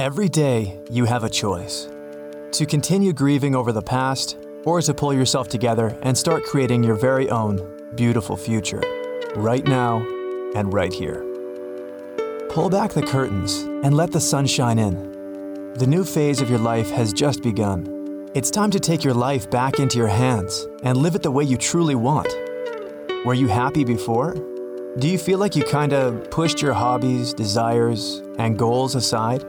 Every day, you have a choice to continue grieving over the past or to pull yourself together and start creating your very own beautiful future, right now and right here. Pull back the curtains and let the sun shine in. The new phase of your life has just begun. It's time to take your life back into your hands and live it the way you truly want. Were you happy before? Do you feel like you kinda pushed your hobbies, desires, and goals aside?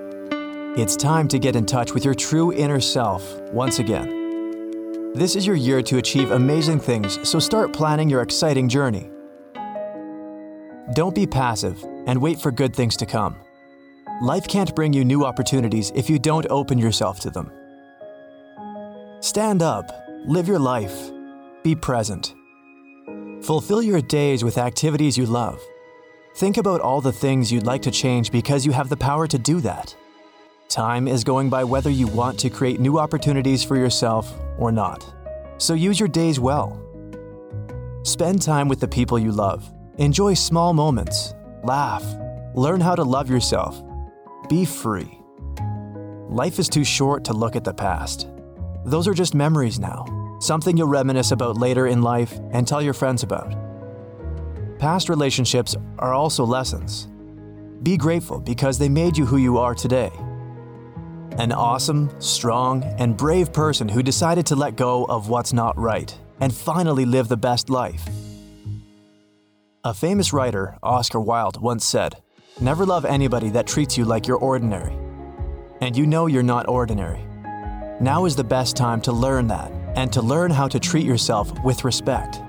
It's time to get in touch with your true inner self once again. This is your year to achieve amazing things, so start planning your exciting journey. Don't be passive and wait for good things to come. Life can't bring you new opportunities if you don't open yourself to them. Stand up, live your life, be present. Fulfill your days with activities you love. Think about all the things you'd like to change because you have the power to do that. Time is going by whether you want to create new opportunities for yourself or not. So use your days well. Spend time with the people you love. Enjoy small moments. Laugh. Learn how to love yourself. Be free. Life is too short to look at the past. Those are just memories now, something you'll reminisce about later in life and tell your friends about. Past relationships are also lessons. Be grateful because they made you who you are today. An awesome, strong, and brave person who decided to let go of what's not right and finally live the best life. A famous writer, Oscar Wilde, once said, Never love anybody that treats you like you're ordinary. And you know you're not ordinary. Now is the best time to learn that and to learn how to treat yourself with respect.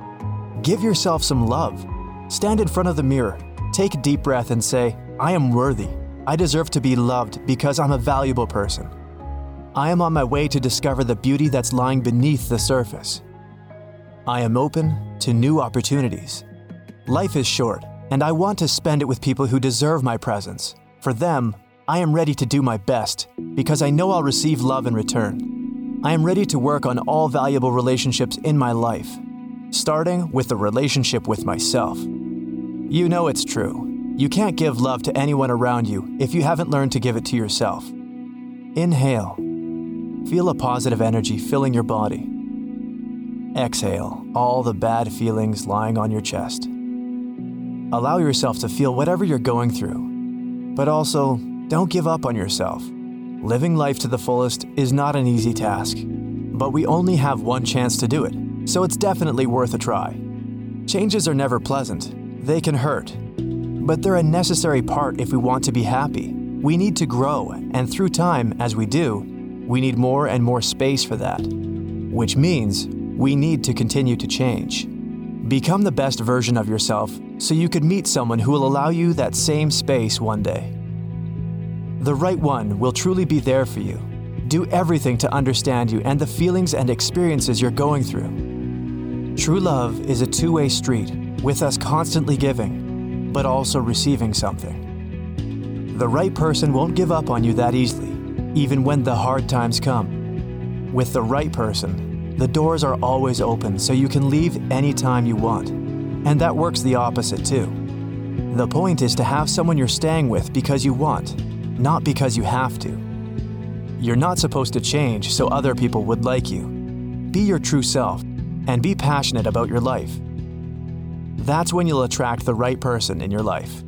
Give yourself some love. Stand in front of the mirror, take a deep breath, and say, I am worthy. I deserve to be loved because I'm a valuable person. I am on my way to discover the beauty that's lying beneath the surface. I am open to new opportunities. Life is short, and I want to spend it with people who deserve my presence. For them, I am ready to do my best because I know I'll receive love in return. I am ready to work on all valuable relationships in my life, starting with the relationship with myself. You know it's true. You can't give love to anyone around you if you haven't learned to give it to yourself. Inhale. Feel a positive energy filling your body. Exhale all the bad feelings lying on your chest. Allow yourself to feel whatever you're going through, but also don't give up on yourself. Living life to the fullest is not an easy task, but we only have one chance to do it, so it's definitely worth a try. Changes are never pleasant, they can hurt, but they're a necessary part if we want to be happy. We need to grow, and through time, as we do, we need more and more space for that. Which means we need to continue to change. Become the best version of yourself so you could meet someone who will allow you that same space one day. The right one will truly be there for you. Do everything to understand you and the feelings and experiences you're going through. True love is a two way street, with us constantly giving but also receiving something. The right person won't give up on you that easily, even when the hard times come. With the right person, the doors are always open so you can leave anytime you want. And that works the opposite too. The point is to have someone you're staying with because you want, not because you have to. You're not supposed to change so other people would like you. Be your true self and be passionate about your life that's when you'll attract the right person in your life.